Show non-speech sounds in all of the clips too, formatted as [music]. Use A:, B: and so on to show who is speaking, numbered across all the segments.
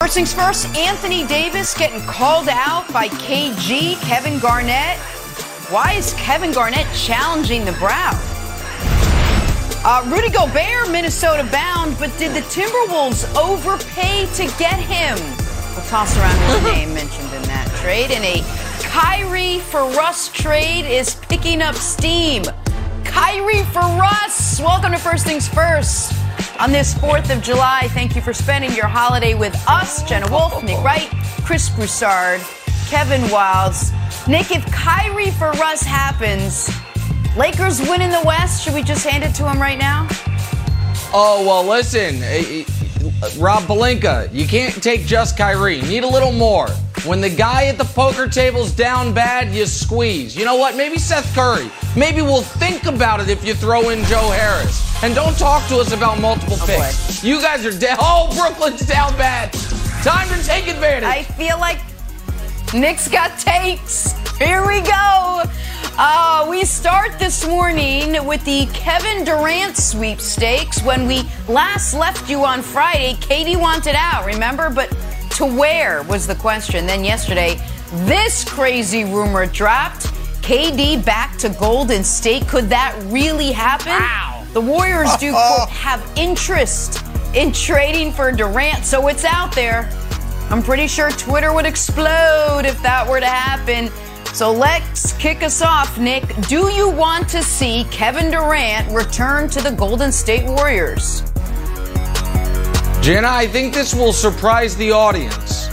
A: First things first, Anthony Davis getting called out by KG, Kevin Garnett. Why is Kevin Garnett challenging the brow? Uh, Rudy Gobert, Minnesota bound, but did the Timberwolves overpay to get him? We'll toss around his [laughs] name mentioned in that trade. And a Kyrie for Russ trade is picking up steam. Kyrie for Russ. Welcome to First Things First. On this 4th of July, thank you for spending your holiday with us, Jenna Wolf, Nick Wright, Chris Broussard, Kevin Wildes. Nick, if Kyrie for Russ happens, Lakers win in the West. Should we just hand it to him right now?
B: Oh, well, listen, eh, eh, Rob Pelinka, you can't take just Kyrie. Need a little more. When the guy at the poker table's down bad, you squeeze. You know what? Maybe Seth Curry. Maybe we'll think about it if you throw in Joe Harris. And don't talk to us about multiple
A: Oh,
B: picks. You guys are down. Oh, Brooklyn's down bad. Time to take advantage.
A: I feel like Nick's got takes. Here we go. Uh, we start this morning with the Kevin Durant sweepstakes. When we last left you on Friday, KD wanted out, remember? But to where was the question. Then yesterday, this crazy rumor dropped. KD back to Golden State. Could that really happen?
B: Wow.
A: The Warriors do [laughs] quote, have interest in trading for Durant, so it's out there. I'm pretty sure Twitter would explode if that were to happen. So let's kick us off, Nick. Do you want to see Kevin Durant return to the Golden State Warriors?
B: Jenna, I think this will surprise the audience.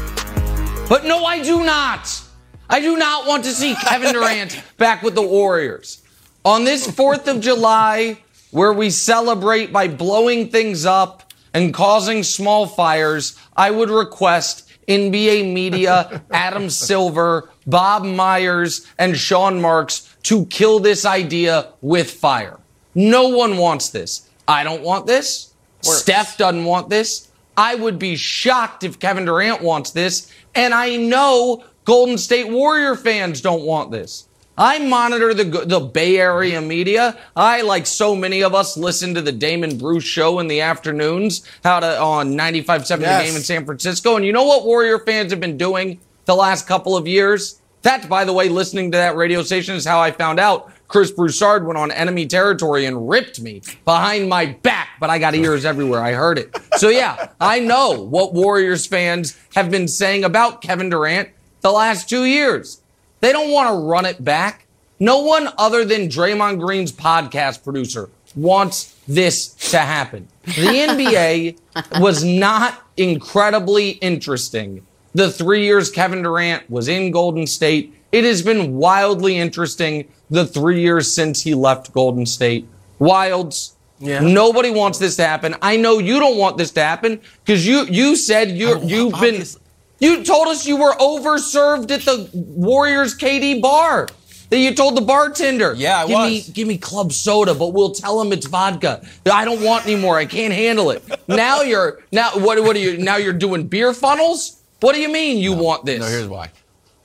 B: But no, I do not. I do not want to see Kevin Durant [laughs] back with the Warriors. On this 4th of July, where we celebrate by blowing things up and causing small fires, I would request NBA media, [laughs] Adam Silver, Bob Myers, and Sean Marks to kill this idea with fire. No one wants this. I don't want this. Steph doesn't want this. I would be shocked if Kevin Durant wants this. And I know Golden State Warrior fans don't want this. I monitor the, the Bay Area media. I, like so many of us, listen to the Damon Bruce show in the afternoons out of, on 95.7 The Game in San Francisco. And you know what Warrior fans have been doing the last couple of years? That, by the way, listening to that radio station is how I found out Chris Broussard went on enemy territory and ripped me behind my back, but I got [laughs] ears everywhere. I heard it. So yeah, I know what Warriors fans have been saying about Kevin Durant the last two years. They don't want to run it back. No one other than Draymond Green's podcast producer wants this to happen. The [laughs] NBA was not incredibly interesting the three years Kevin Durant was in Golden State. It has been wildly interesting the three years since he left Golden State. Wildes.
C: Yeah.
B: Nobody wants this to happen. I know you don't want this to happen because you you said you you've been
C: obviously.
B: you told us you were overserved at the Warriors KD bar. That you told the bartender.
C: Yeah, I
B: give me
C: was.
B: give me club soda, but we'll tell him it's vodka. I don't want any more. I can't handle it. Now you're now what what are you now you're doing beer funnels? What do you mean you want this?
C: No, here's why.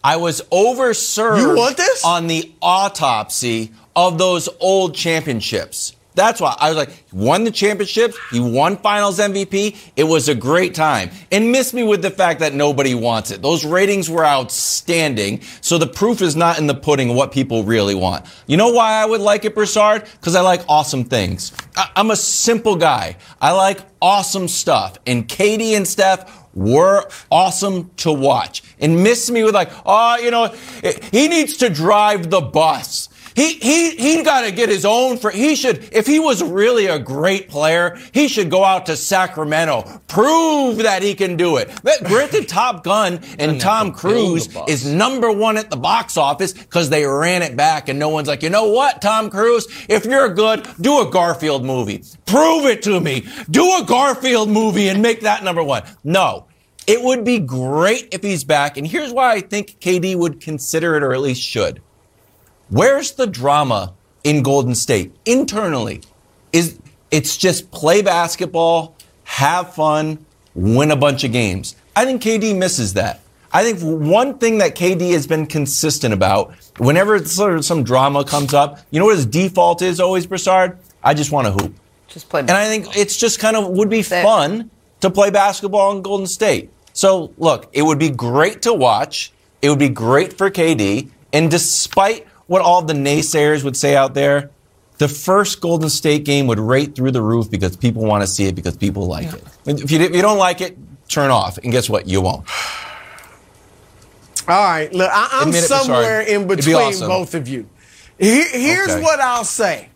C: I was overserved
D: You want this?
C: on the autopsy of those old championships. That's why I was like, he won the championships, he won finals MVP. It was a great time. And miss me with the fact that nobody wants it. Those ratings were outstanding. So the proof is not in the pudding of what people really want. You know why I would like it, Broussard? Because I like awesome things. I- I'm a simple guy. I like awesome stuff. And KD and Steph were awesome to watch. And miss me with like, oh, you know, he needs to drive the bus. He he he got to get his own for he should if he was really a great player, he should go out to Sacramento, prove that he can do it. But Granted, Top Gun and Tom
B: to
C: Cruise is number one at the box office because they ran it back and no one's like, you know what, Tom Cruise, if you're good, do a Garfield movie. Prove it to me. Do a Garfield movie and make that number one. No. It would be great if he's back. And here's why I think KD would consider it or at least should. Where's the drama in Golden State internally? Is it's just play basketball, have fun, win a bunch of games. I think KD misses that. I think one thing that KD has been consistent about, whenever sort of some drama comes up, you know what his default is always, Broussard? I just want to hoop.
A: Just play.
C: And I think it's just kind of would be
A: That's it.
C: fun to play basketball in Golden State. So look, it would be great to watch. It would be great for KD. And despite what all the naysayers would say out there, the first Golden State game would rate through the roof because people want to see it because people like yeah. it. If you, if you don't like it, turn off. And guess what? You won't.
D: All right, look, I, am somewhere in between awesome. both of you. Here, here's okay. what I'll say.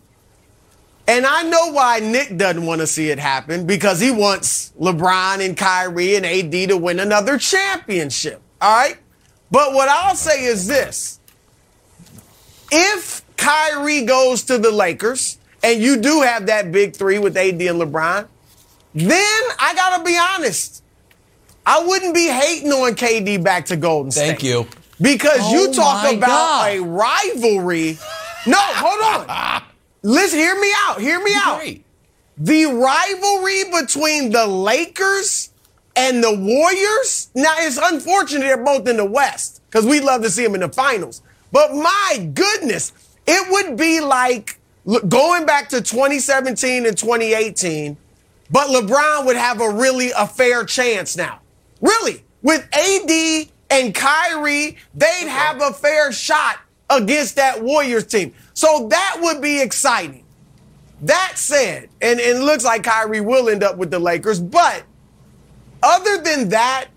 D: And I know why Nick doesn't want to see it happen because he wants LeBron and Kyrie and AD to win another championship. All right? But what I'll say is this if Kyrie goes to the Lakers and you do have that big three with AD and LeBron, then I got to be honest. I wouldn't be hating on KD back to Golden State.
C: Thank you.
D: Because oh you talk about God. a rivalry. No, hold on. [laughs] Listen, hear me out. Hear me out. Great. The rivalry between the Lakers and the Warriors. Now, it's unfortunate they're both in the West because we'd love to see them in the finals. But my goodness, it would be like going back to 2017 and 2018, but LeBron would have a really a fair chance now. Really, with AD and Kyrie, they'd have a fair shot against that Warriors team. So that would be exciting. That said, and, and it looks like Kyrie will end up with the Lakers, but other than that,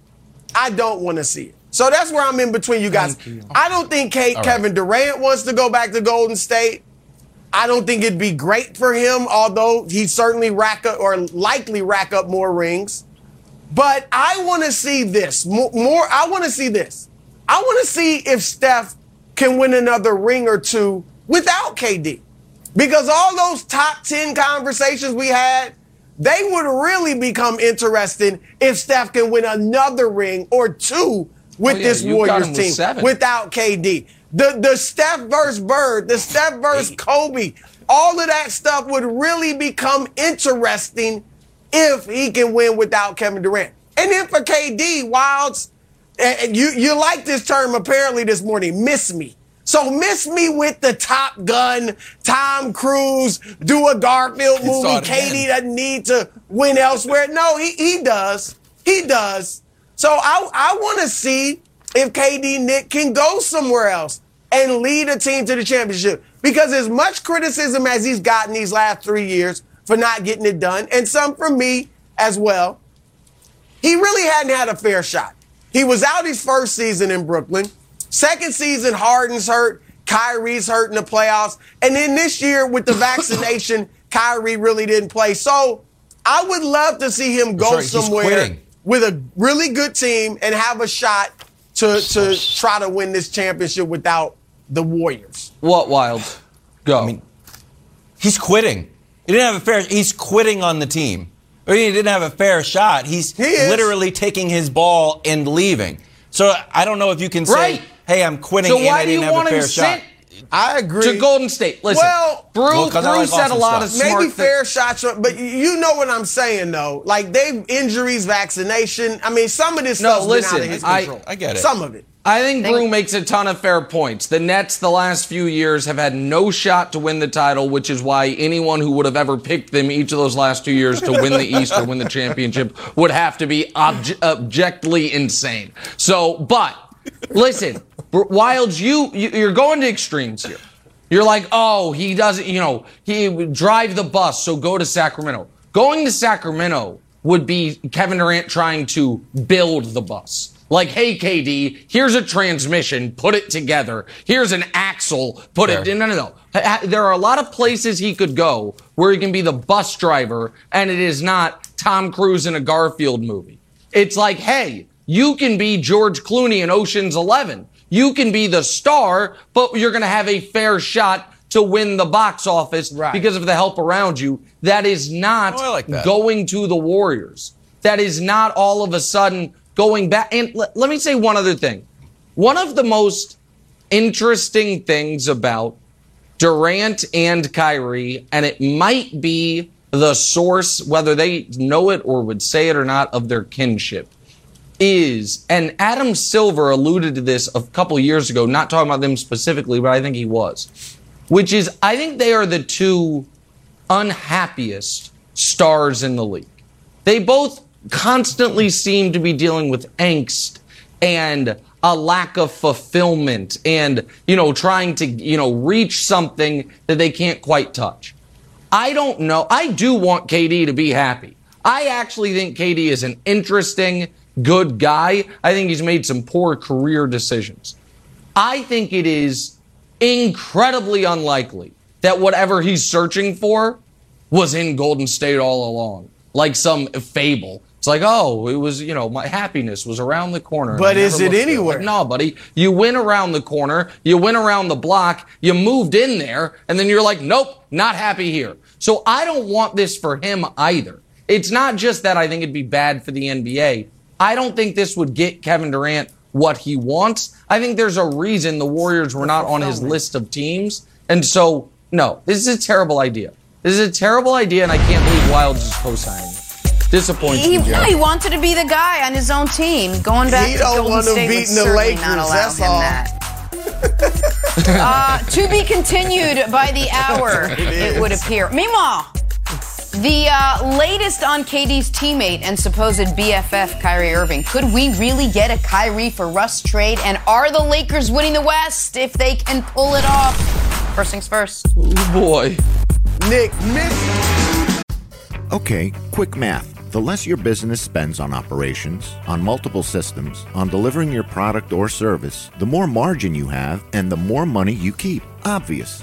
D: I don't want to see it. So that's where I'm in between you guys. You. I don't think Kate, Kevin. Durant wants to go back to Golden State. I don't think it'd be great for him, although he'd certainly rack up or likely rack up more rings. But I want to see this more. more I want to see this. I want to see if Steph can win another ring or two without KD. Because all those top 10 conversations we had, they would really become interesting if Steph can win another ring or two with oh, yeah, this Warriors team with without KD. The the Steph versus Bird, the Steph versus Kobe, all of that stuff would really become interesting if he can win without Kevin Durant. And then for KD, Wildes, and you you like this term apparently this morning, miss me. So miss me with the Top Gun, Tom Cruise, do a Garfield movie. KD doesn't need to win elsewhere. No, he, he does. He does. So I, I want to see if KD Nick can go somewhere else and lead a team to the championship. Because as much criticism as he's gotten these last three years for not getting it done, and some from me as well, he really hadn't had a fair shot. He was out his first season in Brooklyn. Second season, Harden's hurt. Kyrie's hurt in the playoffs. And then this year with the [laughs] vaccination, Kyrie really didn't play. So I would love to see him go somewhere with a really good team and have a shot to to try to win this championship without the Warriors.
B: What wild? Go. I mean,
C: he's quitting. He didn't have a fair. He's quitting on the team. Or he didn't have a fair shot. He's he literally taking his ball and leaving. So I don't know if you can say, right. "Hey, I'm quitting."
B: So why do you want him shot.
D: I agree.
B: To Golden State. Listen, well, Brew, well, Brew said a lot of
D: smart Maybe fair shots, but you know what I'm saying, though. Like, they've injuries, vaccination. I mean, some of this no, stuff's listen, been out of his control.
C: I, I get it.
D: Some of it.
B: I think Brew makes a ton of fair points. The Nets, the last few years, have had no shot to win the title, which is why anyone who would have ever picked them each of those last two years to win the [laughs] East or win the championship would have to be obje- objectively insane. So, but listen, Wildes, you, you're going to extremes here. You're like, oh, he doesn't, you know, he drive the bus, so go to Sacramento. Going to Sacramento would be Kevin Durant trying to build the bus. Like, hey, KD, here's a transmission, put it together. Here's an axle, put Fair. it. No, no, no. There are a lot of places he could go where he can be the bus driver, and it is not Tom Cruise in a Garfield movie. It's like, hey, you can be George Clooney in Ocean's Eleven. You can be the star, but you're going to have a fair shot to win the box office right. because of the help around you. That is not oh, like that. going to the Warriors. That is not all of a sudden going back. And l- let me say one other thing. One of the most interesting things about Durant and Kyrie, and it might be the source, whether they know it or would say it or not, of their kinship is, and Adam Silver alluded to this a couple years ago, not talking about them specifically, but I think he was, which is I think they are the two unhappiest stars in the league. They both constantly seem to be dealing with angst and a lack of fulfillment and, you know, trying to, you know, reach something that they can't quite touch. I don't know. I do want KD to be happy. I actually think KD is an interesting, good guy. I think he's made some poor career decisions. I think it is incredibly unlikely that whatever he's searching for was in Golden State all along, like some fable. It's like, oh, it was, you know, my happiness was around the corner.
D: But is it anywhere?
B: Like, no, buddy. You went around the corner, you went around the block, you moved in there, and then you're like, nope, not happy here. So I don't want this for him either. It's not just that I think it'd be bad for the NBA. I don't think this would get Kevin Durant what he wants. I think there's a reason the Warriors were not on his list of teams. And so, no, this is a terrible idea. This is a terrible idea, and I can't believe Wildes is co-signing it. Disappointing.
A: He, no, he wanted to be the guy on his own team. Going back
D: he
A: to
D: don't
A: Golden
D: want
A: State
D: to
A: would
D: the
A: certainly
D: Lakers.
A: not allow
D: That's
A: him
D: all.
A: that. [laughs] uh, to be continued by the [laughs] hour, it, would appear. Meanwhile, the uh, latest on KD's teammate and supposed BFF, Kyrie Irving. Could we really get a Kyrie for Russ trade? And are the Lakers winning the West if they can pull it off? First things first.
B: Oh, boy.
D: Nick, miss.
E: Okay, quick math. The less your business spends on operations, on multiple systems, on delivering your product or service, the more margin you have and the more money you keep. Obvious.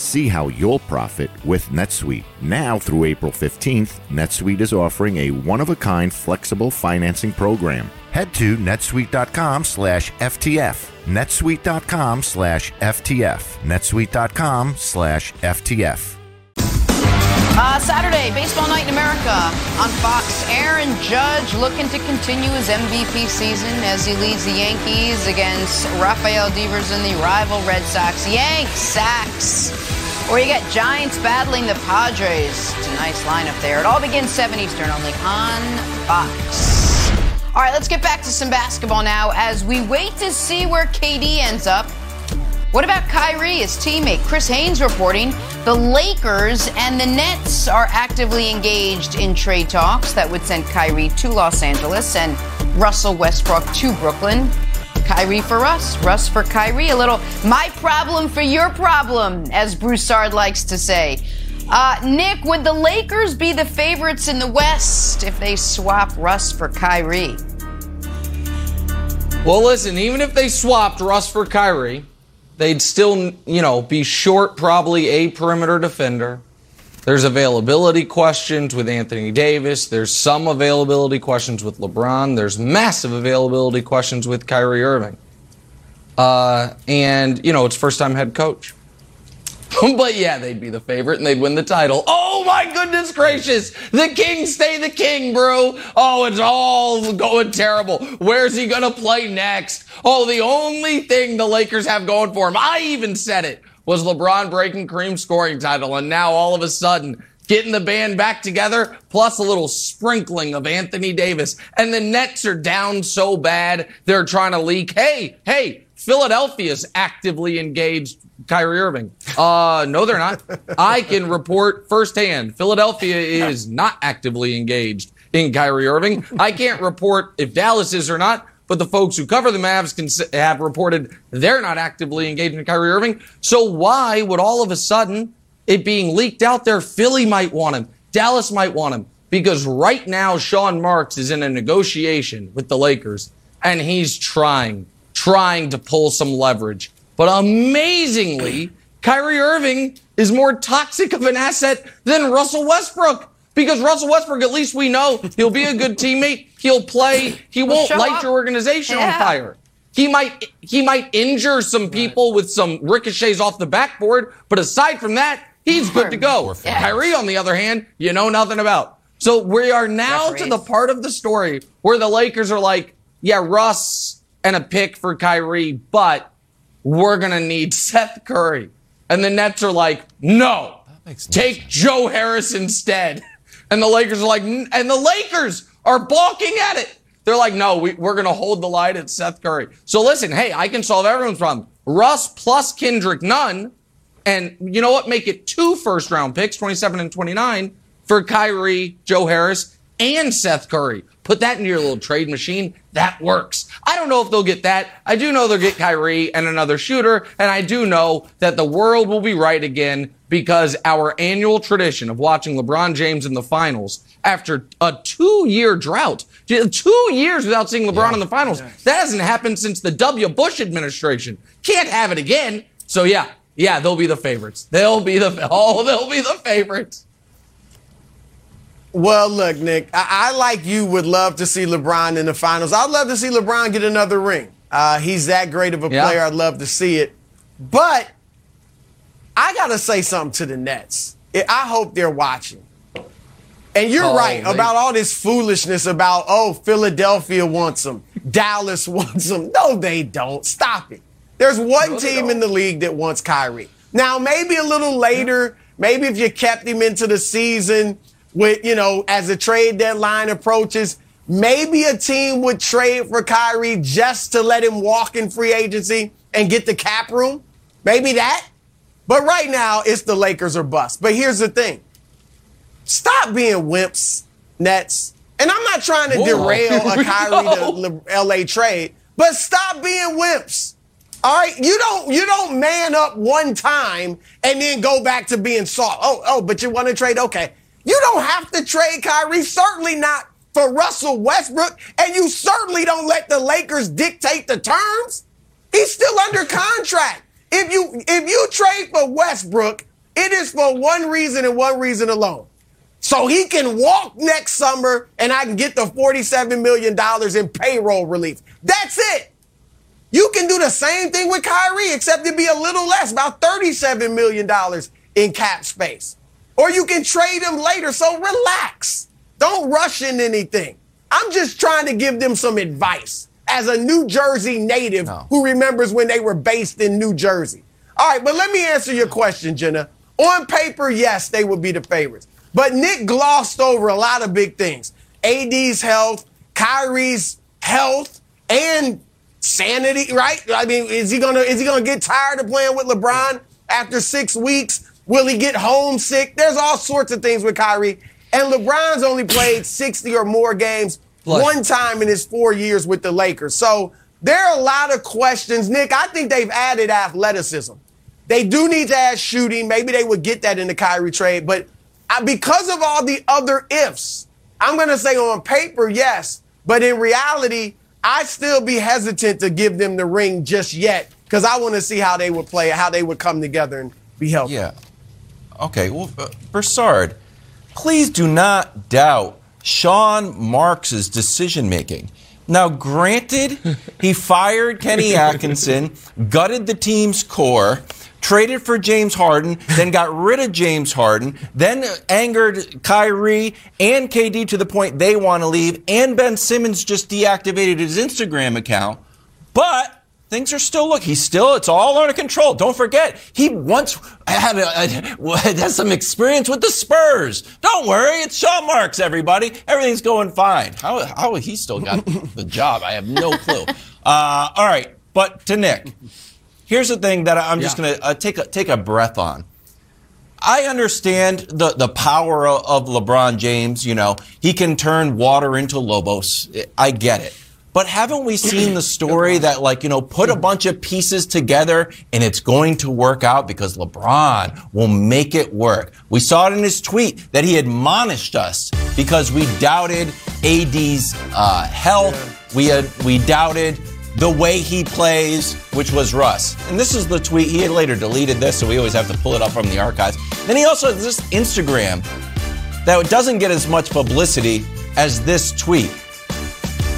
E: See how you'll profit with NetSuite. Now through April 15th, NetSuite is offering a one-of-a-kind flexible financing program. Head to netsuite.com slash FTF. netsuite.com slash FTF. netsuite.com slash FTF.
A: Uh, Saturday, Baseball Night in America on Fox. Aaron Judge looking to continue his MVP season as he leads the Yankees against Rafael Devers and the rival Red Sox. Yanks, Sox. Or you got Giants battling the Padres. It's a nice lineup there. It all begins 7 Eastern only on Fox. All right, let's get back to some basketball now as we wait to see where KD ends up. What about Kyrie, his teammate? Chris Haynes reporting the Lakers and the Nets are actively engaged in trade talks that would send Kyrie to Los Angeles and Russell Westbrook to Brooklyn. Kyrie for Russ, Russ for Kyrie. A little my problem for your problem, as Broussard likes to say. Uh, Nick, would the Lakers be the favorites in the West if they swap Russ for Kyrie?
B: Well, listen, even if they swapped Russ for Kyrie, they'd still, you know, be short probably a perimeter defender. There's availability questions with Anthony Davis. There's some availability questions with LeBron. There's massive availability questions with Kyrie Irving. Uh, and, you know, it's first time head coach. [laughs] but yeah, they'd be the favorite and they'd win the title. Oh my goodness gracious! The king stay the king, bro. Oh, it's all going terrible. Where's he gonna play next? Oh, the only thing the Lakers have going for him, I even said it, was LeBron breaking Kareem's scoring title. And now all of a sudden, getting the band back together, plus a little sprinkling of Anthony Davis. And the Nets are down so bad, they're trying to leak. Hey, hey, Philadelphia's actively engaged Kyrie Irving. Uh, no, they're not. I can report firsthand. Philadelphia is not actively engaged in Kyrie Irving. I can't report if Dallas is or not, but the folks who cover the Mavs can have reported they're not actively engaged in Kyrie Irving. So why would all of a sudden it being leaked out there, Philly might want him, Dallas might want him? Because right now, Sean Marks is in a negotiation with the Lakers and he's trying, trying to pull some leverage. But amazingly, Kyrie Irving is more toxic of an asset than Russell Westbrook. Because Russell Westbrook, at least we know he'll be a good teammate. He'll play. He won't light up. your organization yeah. on fire. He might he might injure some people with some ricochets off the backboard, but aside from that, he's good to go. Yeah. Kyrie, on the other hand, you know nothing about. So we are now Referees. to the part of the story where the Lakers are like, yeah, Russ and a pick for Kyrie, but we're gonna need [laughs] Seth Curry. And the Nets are like, no, take sense. Joe Harris instead. And the Lakers are like, and the Lakers are balking at it. They're like, no, we, are going to hold the line at Seth Curry. So listen, hey, I can solve everyone's problem. Russ plus Kendrick Nunn. And you know what? Make it two first round picks, 27 and 29 for Kyrie, Joe Harris, and Seth Curry. Put that into your little trade machine. That works. I don't know if they'll get that. I do know they'll get Kyrie and another shooter. And I do know that the world will be right again because our annual tradition of watching LeBron James in the finals after a two year drought, two years without seeing LeBron yeah. in the finals, that hasn't happened since the W. Bush administration. Can't have it again. So yeah, yeah, they'll be the favorites. They'll be the, [laughs] oh, they'll be the favorites.
D: Well, look, Nick, I, I, like you would love to see LeBron in the finals. I'd love to see LeBron get another ring. Uh, he's that great of a yeah. player. I'd love to see it. But I got to say something to the Nets. I hope they're watching. And you're oh, right man. about all this foolishness about, oh, Philadelphia wants them, Dallas [laughs] wants them. No, they don't. Stop it. There's one no, team in the league that wants Kyrie. Now, maybe a little later, maybe if you kept him into the season, with, you know, as the trade deadline approaches, maybe a team would trade for Kyrie just to let him walk in free agency and get the cap room. Maybe that. But right now, it's the Lakers or bust. But here's the thing stop being wimps, Nets. And I'm not trying to Whoa. derail a [laughs] Kyrie to LA trade, but stop being wimps. All right, you don't you don't man up one time and then go back to being soft. Oh, oh, but you want to trade? Okay, you don't have to trade Kyrie, certainly not for Russell Westbrook, and you certainly don't let the Lakers dictate the terms. He's still under contract. If you if you trade for Westbrook, it is for one reason and one reason alone. So he can walk next summer and I can get the $47 million in payroll relief. That's it. You can do the same thing with Kyrie, except it'd be a little less, about $37 million in cap space. Or you can trade him later. So relax. Don't rush in anything. I'm just trying to give them some advice as a New Jersey native no. who remembers when they were based in New Jersey. All right, but let me answer your question, Jenna. On paper, yes, they would be the favorites. But Nick glossed over a lot of big things. AD's health, Kyrie's health, and sanity, right? I mean, is he gonna is he gonna get tired of playing with LeBron after six weeks? Will he get homesick? There's all sorts of things with Kyrie. And LeBron's only played [laughs] 60 or more games one time in his four years with the Lakers. So there are a lot of questions. Nick, I think they've added athleticism. They do need to add shooting. Maybe they would get that in the Kyrie trade. But because of all the other ifs, I'm going to say on paper, yes. But in reality, I'd still be hesitant to give them the ring just yet because I want to see how they would play, how they would come together and be healthy.
C: Yeah. Okay, well, uh, Broussard, please do not doubt Sean Marks' decision making. Now, granted, [laughs] he fired Kenny Atkinson, gutted the team's core, traded for James Harden, then got rid of James Harden, then angered Kyrie and KD to the point they want to leave, and Ben Simmons just deactivated his Instagram account. But things are still look. He's still. It's all under control. Don't forget, he once had a, a, [laughs] has some experience with the Spurs. Don't worry, it's Sean Marks. Everybody, everything's going fine. How how he still got [laughs] the job? I have no clue. Uh, all right, but to Nick, here's the thing that I'm just yeah. gonna uh, take a, take a breath on. I understand the, the power of LeBron James. You know, he can turn water into Lobos. I get it. But haven't we seen the story that, like, you know, put a bunch of pieces together and it's going to work out because LeBron will make it work? We saw it in his tweet that he admonished us because we doubted AD's uh, health. We had, we doubted the way he plays, which was Russ. And this is the tweet. He had later deleted this, so we always have to pull it up from the archives. Then he also has this Instagram that doesn't get as much publicity as this tweet.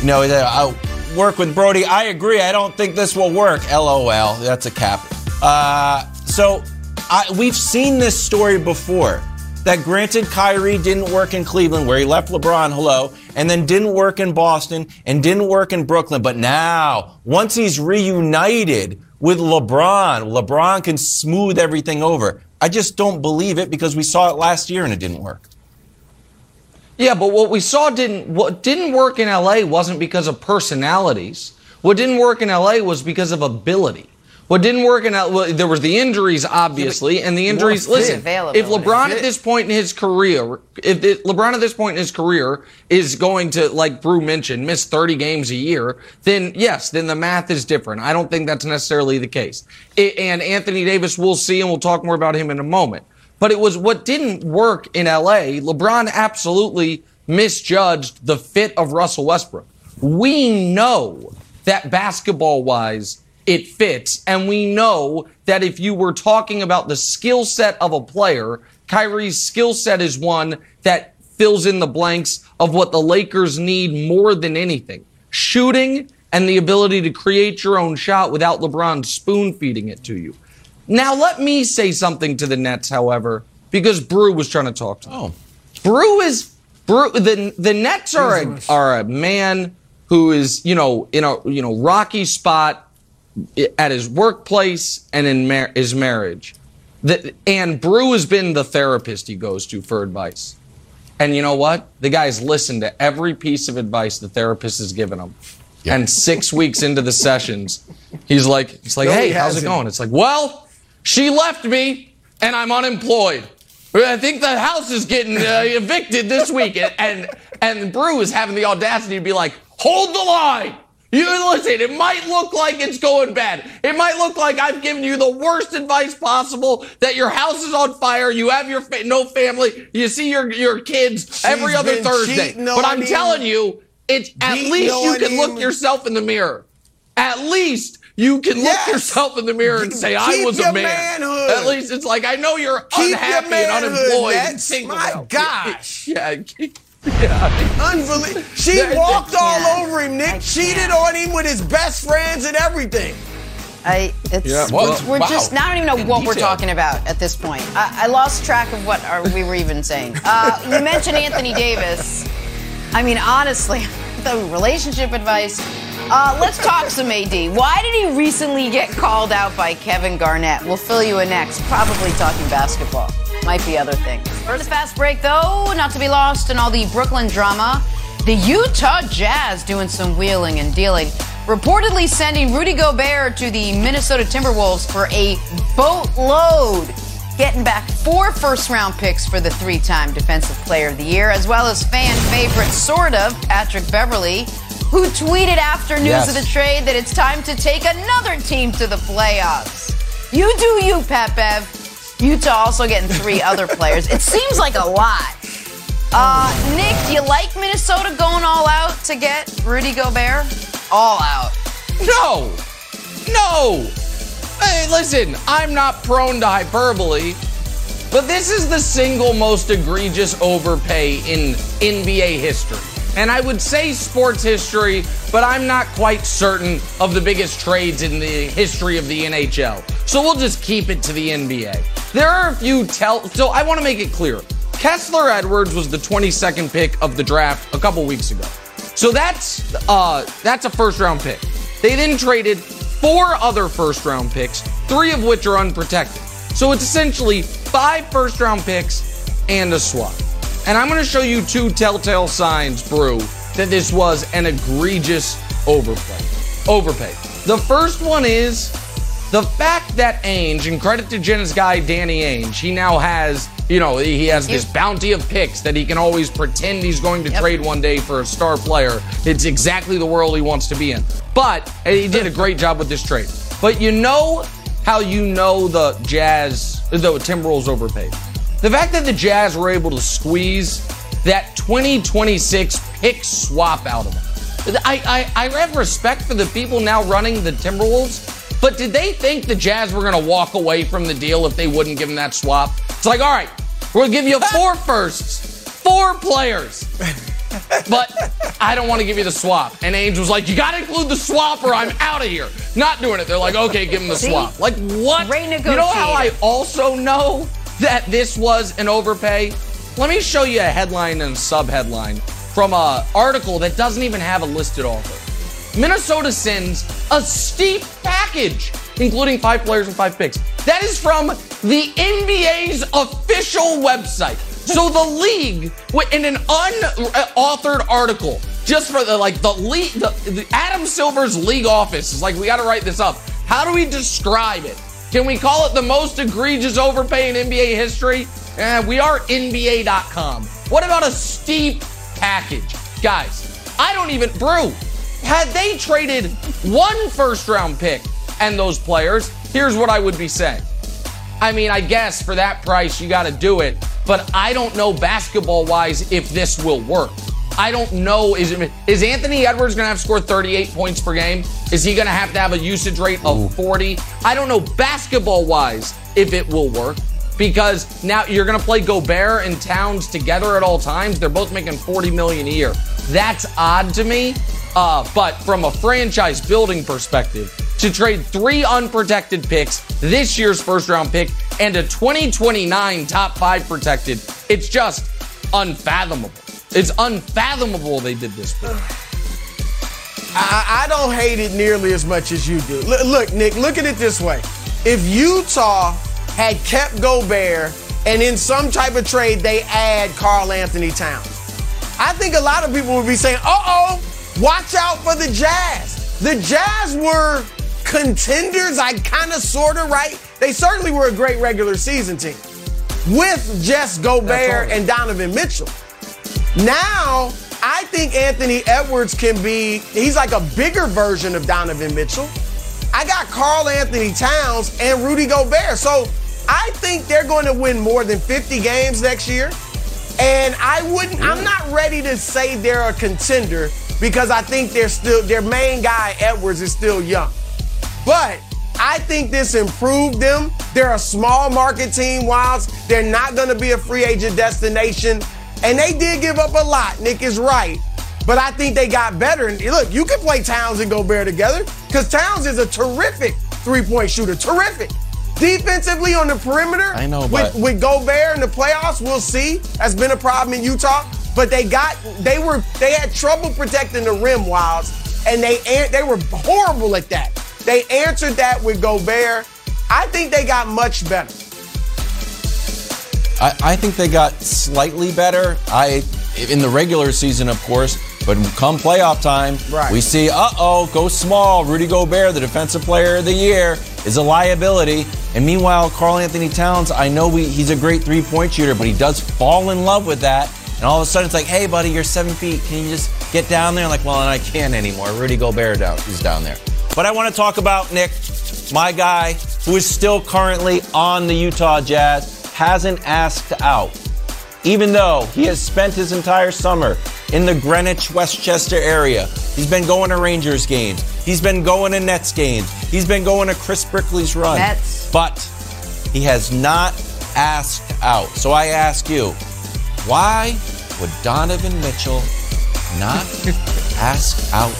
C: You know, I work with Brodie. I agree. I don't think this will work. LOL. That's a cap. Uh, so I, we've seen this story before. That granted, Kyrie didn't work in Cleveland, where he left LeBron, hello, and then didn't work in Boston and didn't work in Brooklyn. But now, once he's reunited with LeBron, LeBron can smooth everything over. I just don't believe it because we saw it last year and it didn't work.
B: Yeah, but what we saw didn't what didn't work in LA wasn't because of personalities. What didn't work in LA was because of ability. What didn't work in well, there was the injuries, obviously, yeah, and the injuries. Listen, if LeBron at this point in his career, if it, LeBron at this point in his career is going to, like Brew mentioned, miss 30 games a year, then yes, then the math is different. I don't think that's necessarily the case. It, and Anthony Davis, we'll see, and we'll talk more about him in a moment. But it was what didn't work in LA. LeBron absolutely misjudged the fit of Russell Westbrook. We know that basketball wise it fits. And we know that if you were talking about the skill set of a player, Kyrie's skill set is one that fills in the blanks of what the Lakers need more than anything. Shooting and the ability to create your own shot without LeBron spoon feeding it to you. Now, let me say something to the Nets, however, because Brew was trying to talk to them. Oh. Brew is, Brew, the, the Nets are a, are a man who is, you know, in a, you know, rocky spot at his workplace and in mar- his marriage. The, and Brew has been the therapist he goes to for advice. And you know what? The guy's listened to every piece of advice the therapist has given him. Yep. And six weeks into the sessions, he's like, he's like, no, hey, he how's it going? It's like, well, she left me and I'm unemployed. I think the house is getting uh, [laughs] evicted this week. And, and, and Brew is having the audacity to be like, hold the line. You listen, it might look like it's going bad. It might look like I've given you the worst advice possible that your house is on fire, you have your fa- no family, you see your your kids She's every other Thursday. But I'm telling you, it's at least you can look yourself in the mirror. At least you can yes. look yourself in the mirror and say, "I was a man." Manhood. At least it's like I know you're Keep unhappy and unemployed. And single.
D: My gosh. [laughs]
B: Yeah.
D: Yeah. Unbelievable. She walked all over him, Nick. Cheated on him with his best friends and everything.
A: I it's yeah. well, we're wow. just I don't even know In what detail. we're talking about at this point. I, I lost track of what are, we were even saying. Uh, you mentioned Anthony Davis. I mean, honestly, [laughs] the relationship advice. Uh, let's talk some AD. Why did he recently get called out by Kevin Garnett? We'll fill you in next. Probably talking basketball. Might be other things. First fast break, though, not to be lost in all the Brooklyn drama. The Utah Jazz doing some wheeling and dealing. Reportedly sending Rudy Gobert to the Minnesota Timberwolves for a boatload. Getting back four first round picks for the three time Defensive Player of the Year, as well as fan favorite, sort of, Patrick Beverley, who tweeted after news yes. of the trade that it's time to take another team to the playoffs. You do you, Pat Bev. Utah also getting three [laughs] other players. It seems like a lot. Uh, Nick, do you like Minnesota going all out to get Rudy Gobert? All out.
B: No. No. Hey, listen, I'm not prone to hyperbole, but this is the single most egregious overpay in NBA history. And I would say sports history, but I'm not quite certain of the biggest trades in the history of the NHL. So we'll just keep it to the NBA. There are a few tell. So I want to make it clear. Kessler Edwards was the 22nd pick of the draft a couple weeks ago. So that's uh, that's a first round pick. They then traded four other first round picks, three of which are unprotected. So it's essentially five first round picks and a swap. And I'm going to show you two telltale signs, Brew, that this was an egregious overpay. Overpay. The first one is the fact that Ainge, and credit to Jenna's guy Danny Ainge, he now has, you know, he has this bounty of picks that he can always pretend he's going to yep. trade one day for a star player. It's exactly the world he wants to be in. But he did a great job with this trade. But you know how you know the Jazz, the Timberwolves overpaid. The fact that the Jazz were able to squeeze that 2026 pick swap out of them. I, I, I have respect for the people now running the Timberwolves, but did they think the Jazz were going to walk away from the deal if they wouldn't give them that swap? It's like, all right, we'll give you [laughs] four firsts, four players. but I don't want to give you the swap. And Ainge was like, you got to include the swap or I'm out of here. Not doing it. They're like, okay, give him the
A: See?
B: swap. Like, what?
A: Great
B: You know how I also know that this was an overpay? Let me show you a headline and subheadline from a article that doesn't even have a listed author. Minnesota sends a steep package, including five players and five picks. That is from the NBA's official website. So the league, in an unauthored article, just for the like the league, the, the Adam Silver's league office is like, we got to write this up. How do we describe it? Can we call it the most egregious overpay in NBA history? Eh, we are NBA.com. What about a steep package? Guys, I don't even, Brew, had they traded one first round pick and those players, here's what I would be saying. I mean, I guess for that price, you got to do it. But I don't know basketball wise if this will work. I don't know. Is it, is Anthony Edwards going to have to score 38 points per game? Is he going to have to have a usage rate of 40? I don't know basketball wise if it will work because now you're going to play Gobert and Towns together at all times. They're both making 40 million a year. That's odd to me. Uh, but from a franchise building perspective, to trade three unprotected picks, this year's first round pick, and a 2029 top five protected, it's just unfathomable. It's unfathomable they did this. For.
D: I, I don't hate it nearly as much as you do. Look, look, Nick, look at it this way. If Utah had kept Gobert and in some type of trade they add Karl-Anthony Towns, I think a lot of people would be saying, uh oh, watch out for the Jazz. The Jazz were contenders, I kind of, sort of, right? They certainly were a great regular season team with just Gobert and Donovan Mitchell. Now, I think Anthony Edwards can be, he's like a bigger version of Donovan Mitchell. I got Karl-Anthony Towns and Rudy Gobert. So I think they're going to win more than 50 games next year. And I wouldn't, I'm not ready to say they're a contender because I think they're still, their main guy, Edwards, is still young. But I think this improved them. They're a small market team, Wildes. They're not going to be a free agent destination. And they did give up a lot. Nick is right. But I think they got better. And look, you can play Towns and Gobert together because Towns is a terrific three point shooter. Terrific. Defensively on the perimeter,
C: I know,
D: with,
C: but-
D: with Gobert in the playoffs, we'll see. That's been a problem in Utah. But they got, they were, they had trouble protecting the rim, Wildes, and they they were horrible at that. They answered that with Gobert. I think they got much better.
C: I, I think they got slightly better. I in the regular season, of course, but come playoff time,
D: Right.
C: we see, uh oh, go small. Rudy Gobert, the defensive player of the year, is a liability. And meanwhile, Karl-Anthony Towns, I know we, he's a great three point shooter, but he does fall in love with that. And all of a sudden, it's like, hey, buddy, you're seven feet. Can you just get down there? like, well, and I can't anymore. Rudy Gobert down, is down there. But I want to talk about Nick, my guy, who is still currently on the Utah Jazz, hasn't asked out even though he has spent his entire summer in the Greenwich, Westchester area. He's been going to Rangers games. He's been going to Nets games. He's been going to Chris Brickley's run.
A: Nets.
C: But he has not asked out. So I ask you, why would Donovan Mitchell not [laughs] ask out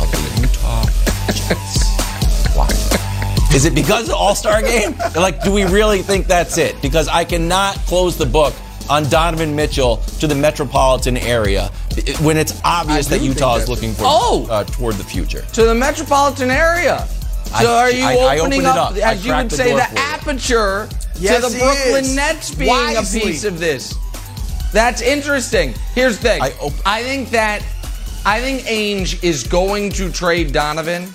C: of the Utah Jazz? Why? Is it because of the All Star game? Like, do we really think that's it? Because I cannot close the book on Donovan Mitchell to the metropolitan area when it's obvious that Utah is looking for
B: Oh!
C: uh, toward the future.
B: to the metropolitan area. So
C: I-
B: are you
C: I- I
B: opening
C: opened it
B: up,
C: up. I
B: as you would
C: the
B: say, the aperture
D: Yes,
B: to the Brooklyn
D: is.
B: Nets being
D: Wisely.
B: a piece of this? That's interesting. Here's the thing.
C: I op-
B: I think that I think Ainge is going to trade Donovan.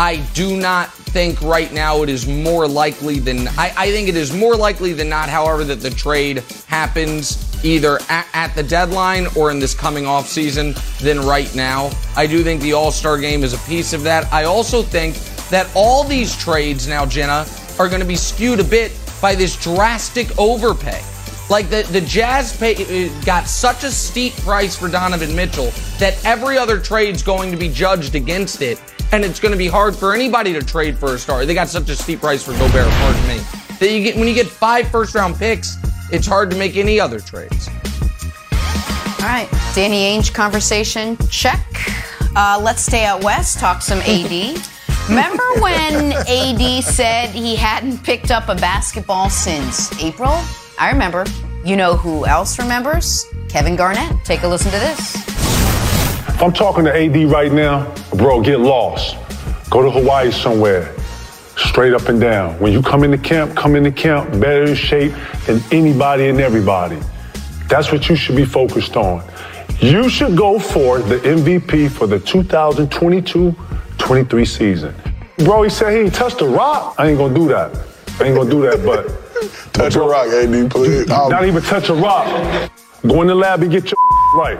B: I do not think right now it is more likely than I, I think it is more likely than not, however, that the trade happens either at, at the deadline or in this coming off season than right now. I do think the All Star game is a piece of that. I also think that all these trades now, Jenna, are going to be skewed a bit by this drastic overpay. Like the, the Jazz pay, uh, got such a steep price for Donovan Mitchell that every other trade's going to be judged against it, and it's going to be hard for anybody to trade for a star. They got such a steep price for Gobert, pardon me. That you get when you get five first round picks, it's hard to make any other trades.
A: All right, Danny Ainge conversation check. Uh, let's stay out west. Talk some AD. [laughs] Remember when AD said he hadn't picked up a basketball since April? I remember. You know who else remembers? Kevin Garnett. Take a listen to this.
F: If I'm talking to AD right now, bro, get lost. Go to Hawaii somewhere. Straight up and down. When you come into camp, come into camp better in shape than anybody and everybody. That's what you should be focused on. You should go for the MVP for the 2022 23 season. Bro, he said he touched a rock. I ain't gonna do that. I ain't gonna do that, but
G: touch a rock, AD, please.
F: Not um, even touch a rock. Go in the lab and get your [laughs] right.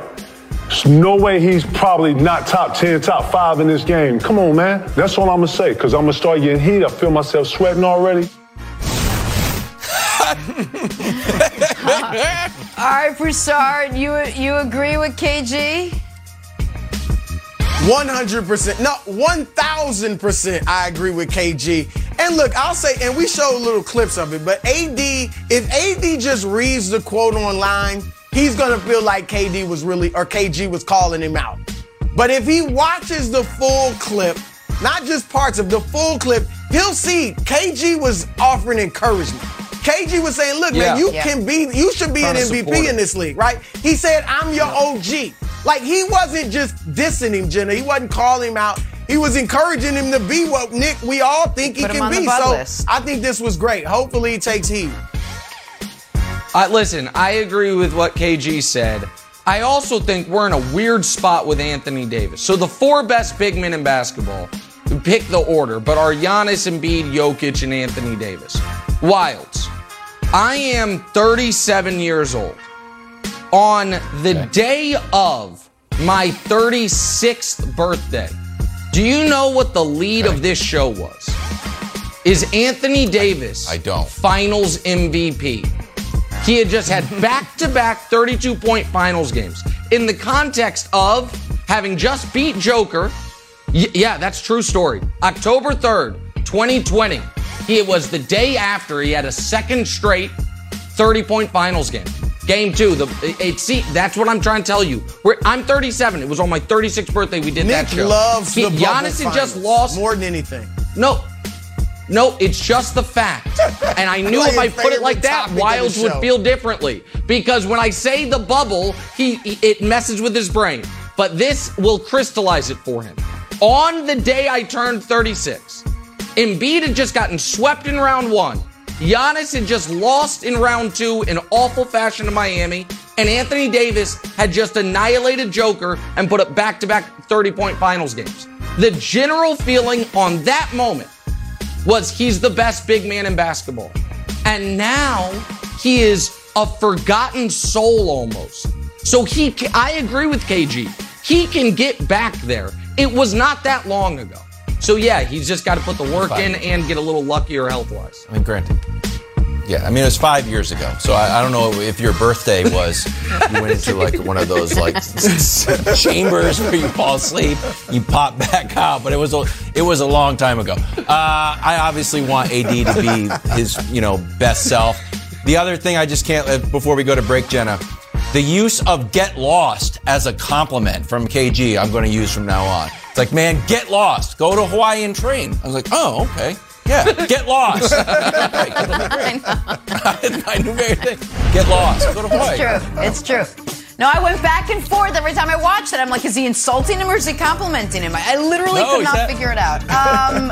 F: There's no way he's probably not top 10, top five in this game. Come on, man. That's all I'm going to say, because I'm going to start getting heat. I feel myself sweating already. [laughs]
A: all right, Broussard, you, you agree with KG?
D: 100%. No, 1000% I agree with KG. And look, I'll say, and we showed little clips of it, but AD, if AD just reads the quote online, he's going to feel like KD was really, or KG was calling him out. But if he watches the full clip, not just parts of the full clip, he'll see KG was offering encouragement. KG was saying, look, yeah. man, you yeah. can be, you should be Trying an MVP in this league, right? He said, I'm your OG. Like he wasn't just dissing him, Jenna. He wasn't calling him out. He was encouraging him to be what Nick we all think he Put can be. So list. I think this was great. Hopefully he takes heed.
B: Uh, listen, I agree with what KG said. I also think we're in a weird spot with Anthony Davis. So the four best big men in basketball, pick the order, but are Giannis, Embiid, Jokic, and Anthony Davis. Wildes. I am 37 years old on the day of my 36th birthday. Do you know what the lead okay. of this show was? Is Anthony Davis
C: I, I don't.
B: finals MVP. He had just had [laughs] back to back 32 point finals games. In the context of having just beat Joker, y- yeah, that's true story. October 3rd, 2020. It was the day after he had a second straight 30 point finals game. Game two. The it, see that's what I'm trying to tell you. We're, I'm 37. It was on my 36th birthday. We did
D: Nick
B: that show.
D: loves he, the
B: Giannis
D: had
B: just lost
D: more than anything.
B: No, no, it's just the fact. And I [laughs] knew like if I put it like that, Wildes would feel differently. Because when I say the bubble, he, he, it messes with his brain. But this will crystallize it for him. On the day I turned 36, Embiid had just gotten swept in round one. Giannis had just lost in round two in awful fashion to Miami, and Anthony Davis had just annihilated Joker and put up back to back 30 point finals games. The general feeling on that moment was he's the best big man in basketball. And now he is a forgotten soul almost. So he, I agree with KG. He can get back there. It was not that long ago. So yeah, he's just got to put the work in and get a little luckier health wise.
C: I mean, granted. Yeah, I mean it was five years ago, so I, I don't know if your birthday was you went into like one of those like [laughs] chambers where you fall asleep, you pop back out, but it was a it was a long time ago. Uh, I obviously want AD to be his you know best self. The other thing I just can't uh, before we go to break, Jenna, the use of "get lost" as a compliment from KG, I'm going to use from now on. It's like, man, get lost. Go to Hawaii and train. I was like, oh, okay. Yeah, get lost. [laughs] [laughs] I knew very thing. Get lost. Go to Hawaii.
A: It's true. It's true. No, I went back and forth every time I watched it. I'm like, is he insulting him or is he complimenting him? I literally no, could not that- figure it out. Um,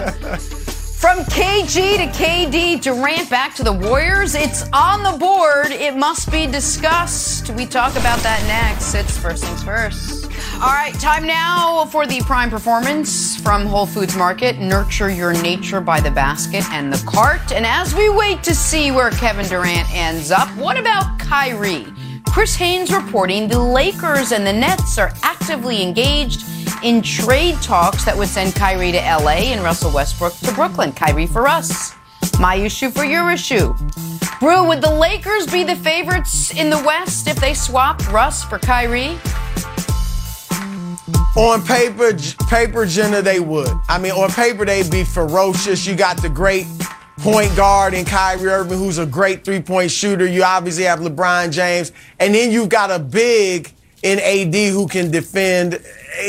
A: [laughs] from KG to KD Durant back to the Warriors, it's on the board. It must be discussed. We talk about that next. It's first things first. All right, time now for the prime performance from Whole Foods Market. Nurture your nature by the basket and the cart. And as we wait to see where Kevin Durant ends up, what about Kyrie? Chris Haynes reporting the Lakers and the Nets are actively engaged in trade talks that would send Kyrie to LA and Russell Westbrook to Brooklyn. Kyrie for us. My issue for your issue. Brew, would the Lakers be the favorites in the West if they swapped Russ for Kyrie?
D: On paper, paper, Jenna, they would. I mean, on paper, they'd be ferocious. You got the great point guard in Kyrie Irving, who's a great three point shooter. You obviously have LeBron James. And then you've got a big in AD who can defend.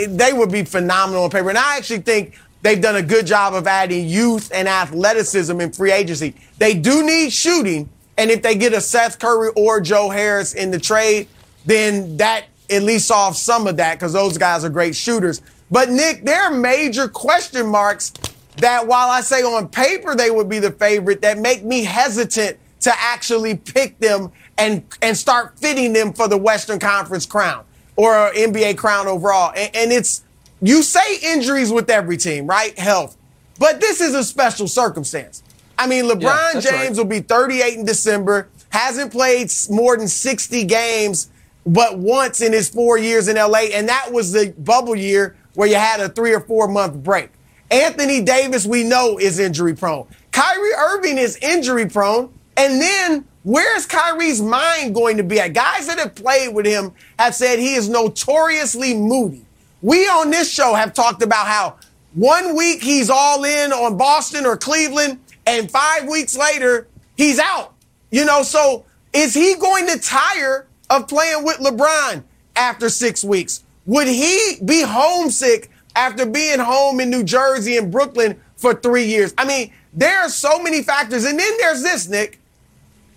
D: They would be phenomenal on paper. And I actually think they've done a good job of adding youth and athleticism in free agency. They do need shooting. And if they get a Seth Curry or Joe Harris in the trade, then that at least solves some of that because those guys are great shooters. But Nick, there are major question marks that while I say on paper they would be the favorite, that make me hesitant to actually pick them and, and start fitting them for the Western Conference crown or an NBA crown overall. And, and it's, you say injuries with every team, right? Health. But this is a special circumstance. I mean, LeBron yeah, James right. will be 38 in December, hasn't played more than 60 games, but once in his four years in LA. And that was the bubble year where you had a three or four month break. Anthony Davis, we know, is injury prone. Kyrie Irving is injury prone. And then where's Kyrie's mind going to be at? Guys that have played with him have said he is notoriously moody. We on this show have talked about how one week he's all in on Boston or Cleveland, and five weeks later, he's out. You know, so is he going to tire of playing with LeBron after six weeks? Would he be homesick after being home in New Jersey and Brooklyn for three years. I mean, there are so many factors. And then there's this, Nick.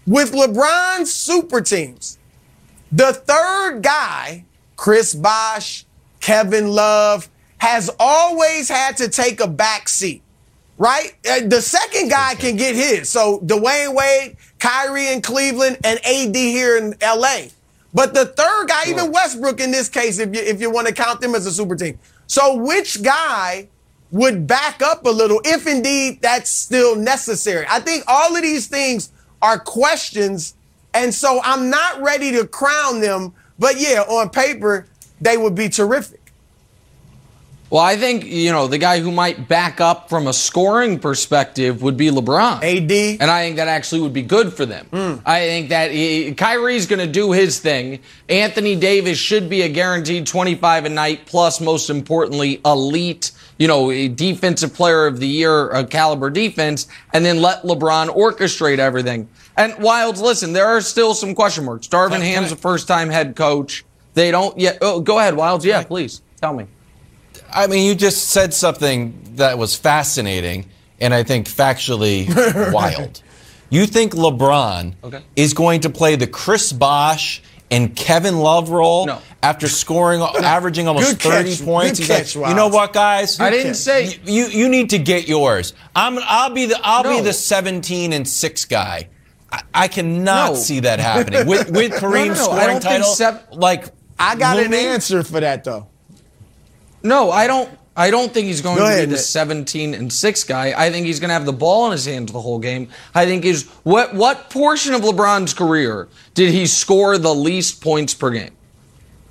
D: With LeBron's super teams, the third guy, Chris Bosh, Kevin Love, has always had to take a back seat, right? The second guy can get his. So Dwyane Wade, Kyrie in Cleveland, and AD here in LA. But the third guy, sure. even Westbrook in this case, if you, if you want to count them as a super team, so which guy would back up a little if indeed that's still necessary? I think all of these things are questions. And so I'm not ready to crown them. But yeah, on paper, they would be terrific.
B: Well, I think, you know, the guy who might back up from a scoring perspective would be LeBron.
D: AD.
B: And I think that actually would be good for them. Mm. I think that he, Kyrie's going to do his thing. Anthony Davis should be a guaranteed 25 a night, plus, most importantly, elite, you know, a defensive player of the year a caliber defense, and then let LeBron orchestrate everything. And Wildes, listen, there are still some question marks. Darvin Ham's a first time head coach. They don't yet. Oh, go ahead, Wildes. Yeah, please tell me.
C: I mean, you just said something that was fascinating and I think factually [laughs] wild. You think LeBron okay. is going to play the Chris Bosh and Kevin Love role
B: no.
C: after scoring, [laughs] averaging almost
D: Good
C: 30
D: catch.
C: points?
D: Good catch,
C: like, you know what, guys?
B: I didn't say
C: you, you. You need to get yours. I'm. I'll be the. I'll no. be the 17 and six guy. I, I cannot no. see that happening with [laughs] with Kareem scoring title. Sev- like
D: I got an answer for that though.
B: No, I don't. I don't think he's going Go to ahead, be the Nick. 17 and 6 guy. I think he's going to have the ball in his hands the whole game. I think is what what portion of LeBron's career did he score the least points per game?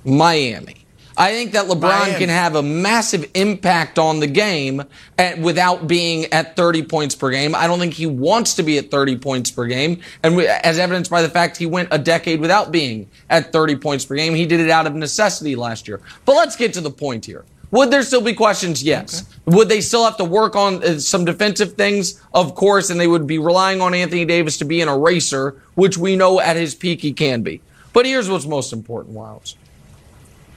B: Miami. I think that LeBron Miami. can have a massive impact on the game at, without being at 30 points per game. I don't think he wants to be at 30 points per game. And we, as evidenced by the fact he went a decade without being at 30 points per game. He did it out of necessity last year. But let's get to the point here. Would there still be questions? Yes. Okay. Would they still have to work on uh, some defensive things? Of course, and they would be relying on Anthony Davis to be an eraser, which we know at his peak he can be. But here's what's most important, Wildes.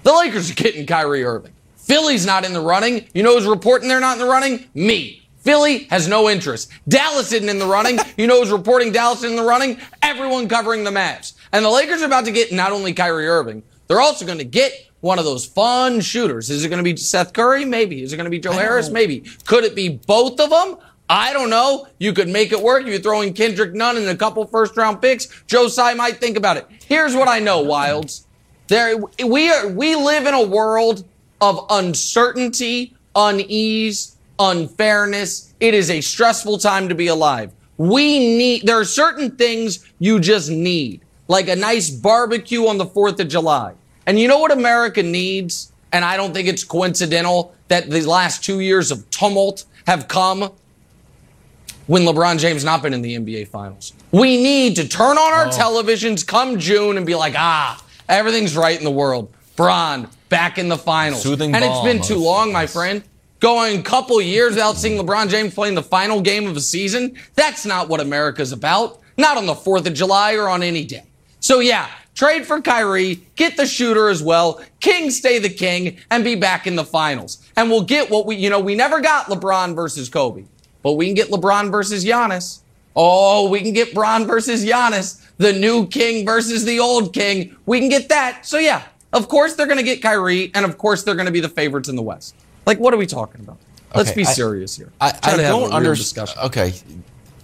B: The Lakers are getting Kyrie Irving. Philly's not in the running. You know who's reporting they're not in the running? Me. Philly has no interest. Dallas isn't in the running. [laughs] You know who's reporting Dallas in the running? Everyone covering the Mavs. And the Lakers are about to get not only Kyrie Irving, they're also going to get one of those fun shooters. Is it going to be Seth Curry? Maybe. Is it going to be Joe Harris? Maybe. Could it be both of them? I don't know. You could make it work. You're throwing Kendrick Nunn and a couple first round picks. Joe Tsai might think about it. Here's what I know, Wildes. There, we are, we live in a world of uncertainty, unease, unfairness. It is a stressful time to be alive. We need, there are certain things you just need, like a nice barbecue on the 4th of July. And you know what America needs? And I don't think it's coincidental that the last two years of tumult have come. when LeBron James not been in the NBA Finals. We need to turn on our oh. televisions come June and be like, ah, everything's right in the world. Bron back in the finals.
C: Soothing
B: and it's been too long, my friend. Going a couple years without seeing LeBron James playing the final game of a season. That's not what America's about. Not on the 4th of July or on any day. So yeah, trade for Kyrie, get the shooter as well, King stay the king, and be back in the finals. And we'll get what we, you know, we never got LeBron versus Kobe, but we can get LeBron versus Giannis. Oh, we can get Bron versus Giannis, the new king versus the old king. We can get that. So yeah, of course they're going to get Kyrie, and of course they're going to be the favorites in the West. Like, what are we talking about? Let's okay, be serious here.
C: I, I don't understand. Okay,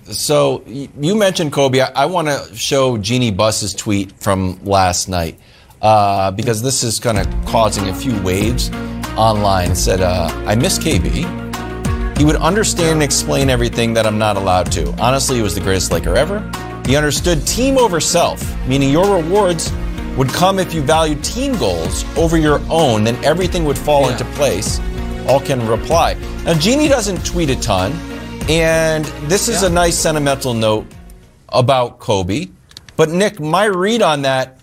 C: so you mentioned Kobe. I, I want to show Jeanie Buss's tweet from last night uh, because this is kind of causing a few waves online. It said, uh, "I miss KB. He would understand and explain everything that I'm not allowed to. Honestly, he was the greatest Laker ever. He understood team over self, meaning your rewards would come if you valued team goals over your own. Then everything would fall yeah. into place." All can reply. Now, Jeanie doesn't tweet a ton. And this is yeah. a nice sentimental note about Kobe. But Nick, my read on that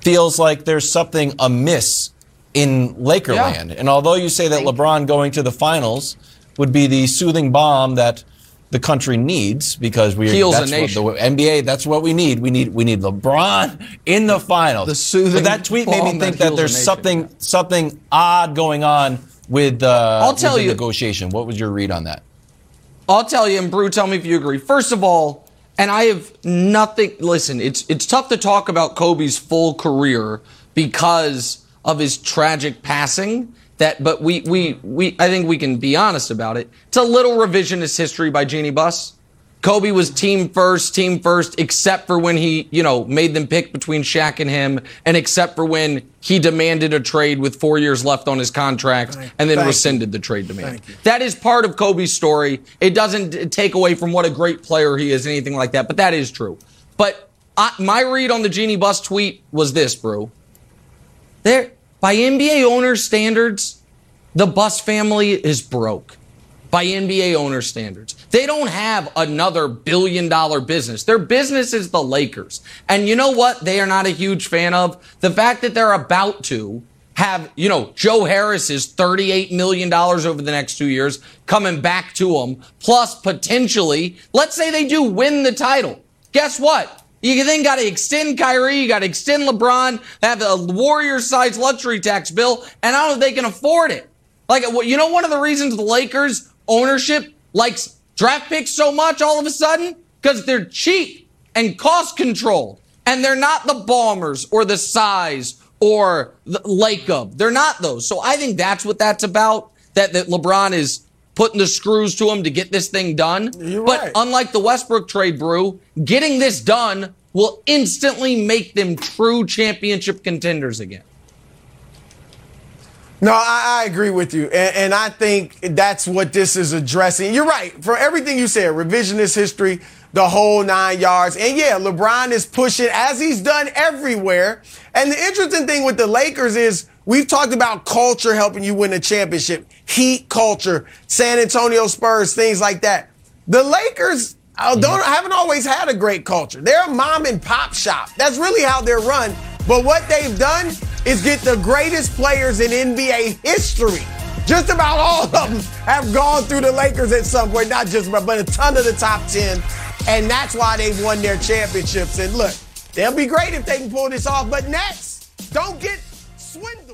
C: feels like there's something amiss in Lakerland. Yeah. And although you say that LeBron going to the finals would be the soothing balm that the country needs because we
B: heals
C: that's
B: a nation.
C: What the NBA, that's what we need. We need we need LeBron in the finals.
B: The soothing.
C: But that tweet made me think that, that there's something something odd going on with uh,
B: I'll tell
C: with
B: you,
C: negotiation. What was your read on that?
B: I'll tell you, and Brew, tell me if you agree. First of all, and I have nothing. Listen, it's it's tough to talk about Kobe's full career because of his tragic passing. That, but we we we I think we can be honest about it. It's a little revisionist history by Jeanie Buss. Kobe was team first, team first, except for when he, you know, made them pick between Shaq and him, and except for when he demanded a trade with four years left on his contract and then Thank rescinded you. the trade demand. That is part of Kobe's story. It doesn't take away from what a great player he is, anything like that, but that is true. But I, my read on the Jeanie Buss tweet was this, bro. There, by NBA owner standards, the Buss family is broke by NBA owner standards. They don't have another billion dollar business. Their business is the Lakers. And you know what they are not a huge fan of? The fact that they're about to have, you know, Joe Harris's $38 million over the next two years coming back to them, plus potentially, let's say they do win the title. Guess what? You then got to extend Kyrie, you got to extend LeBron, have a Warriors sized luxury tax bill, and I don't know if they can afford it. Like, you know, one of the reasons the Lakers ownership likes draft picks so much all of a sudden? Because they're cheap and cost controlled. And they're not the Ballmers or the Tsais or the Lacob. They're not those. So I think that's what that's about. That, that LeBron is putting the screws to him to get this thing done.
D: You're
B: but
D: right.
B: unlike the Westbrook trade, Brew, getting this done will instantly make them true championship contenders again.
D: No, I, I, agree with you. And, and, I think that's what this is addressing. You're right. For everything you said, revisionist history, the whole nine yards. And yeah, LeBron is pushing as he's done everywhere. And the interesting thing with the Lakers is we've talked about culture helping you win a championship, heat culture, San Antonio Spurs, things like that. The Lakers uh, don't, haven't always had a great culture. They're a mom and pop shop. That's really how they're run. But what they've done is get the greatest players in NBA history. Just about all of them have gone through the Lakers at some point, not just but a ton of the top 10. And that's why they've won their championships. And look, they'll be great if they can pull this off. But next, don't get swindled.